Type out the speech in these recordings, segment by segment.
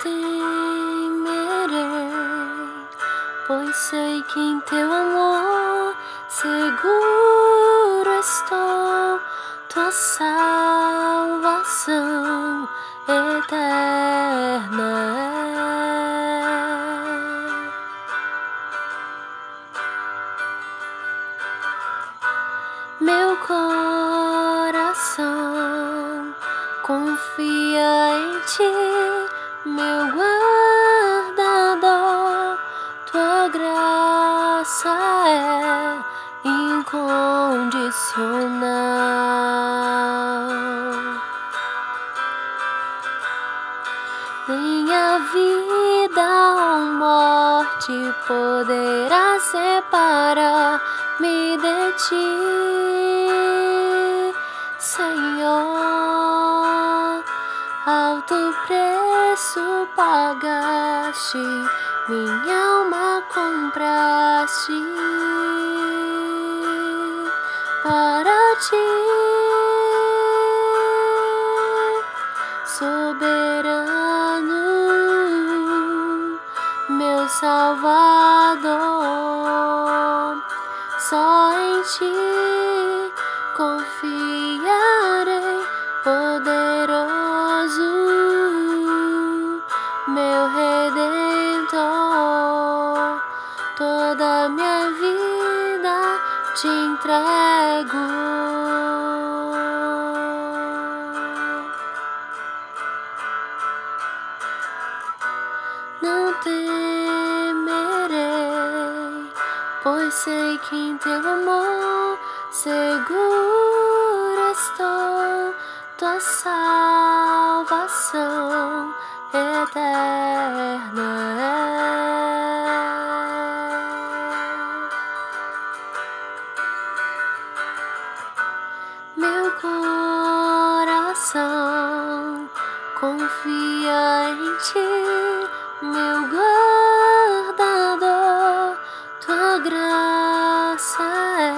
Temerei, pois sei que em teu amor seguro estou, tua salvação eterna é. Meu coração confia em ti, meu guardador, tua graça é incondicional. Nem a vida ou morte poderá separar-me de ti, Senhor. Alto preço pagaste, minha alma compraste para ti, soberano, meu Salvador. Só em ti confiarei, te entrego. Não temerei, pois sei que em teu amor seguro estou, tua salvação eterna é. Confia em ti, meu guardador, tua graça é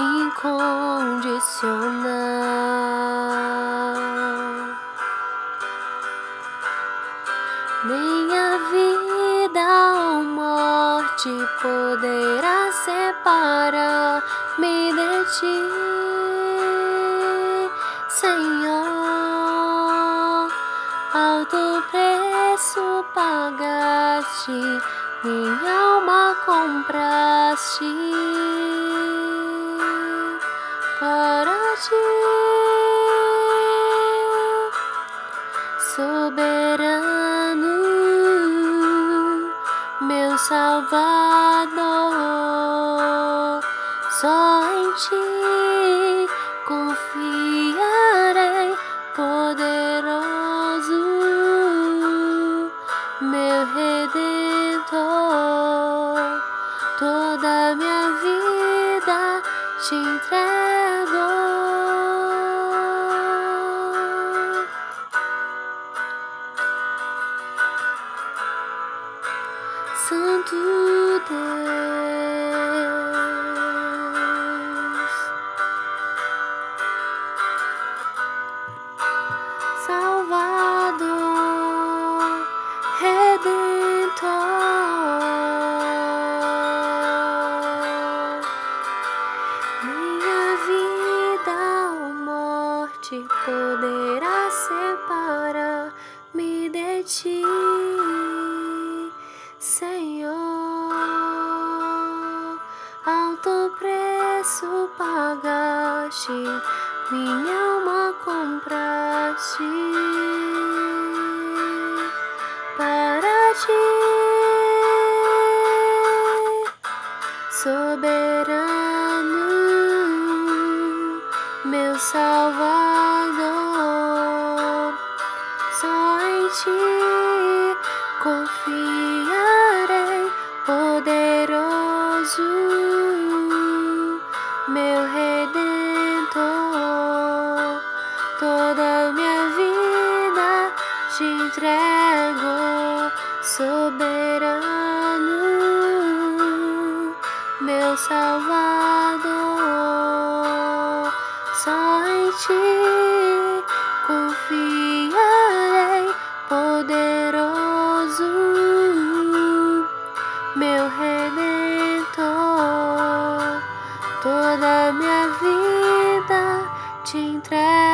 incondicional. Nem a vida ou morte poderá separar-me de ti, Senhor. Pagaste, minha alma compraste para ti, soberano, meu Salvador. Só em ti Toda minha vida te entrego. Santo Deus, morte poderá separar-me de ti, Senhor. Alto preço pagaste, minha alma compraste para ti, soberano, meu Salvador. Poderoso, meu redentor. Toda minha vida te entrego, soberano, meu Salvador. Só em ti poder Da a minha vida te entrego.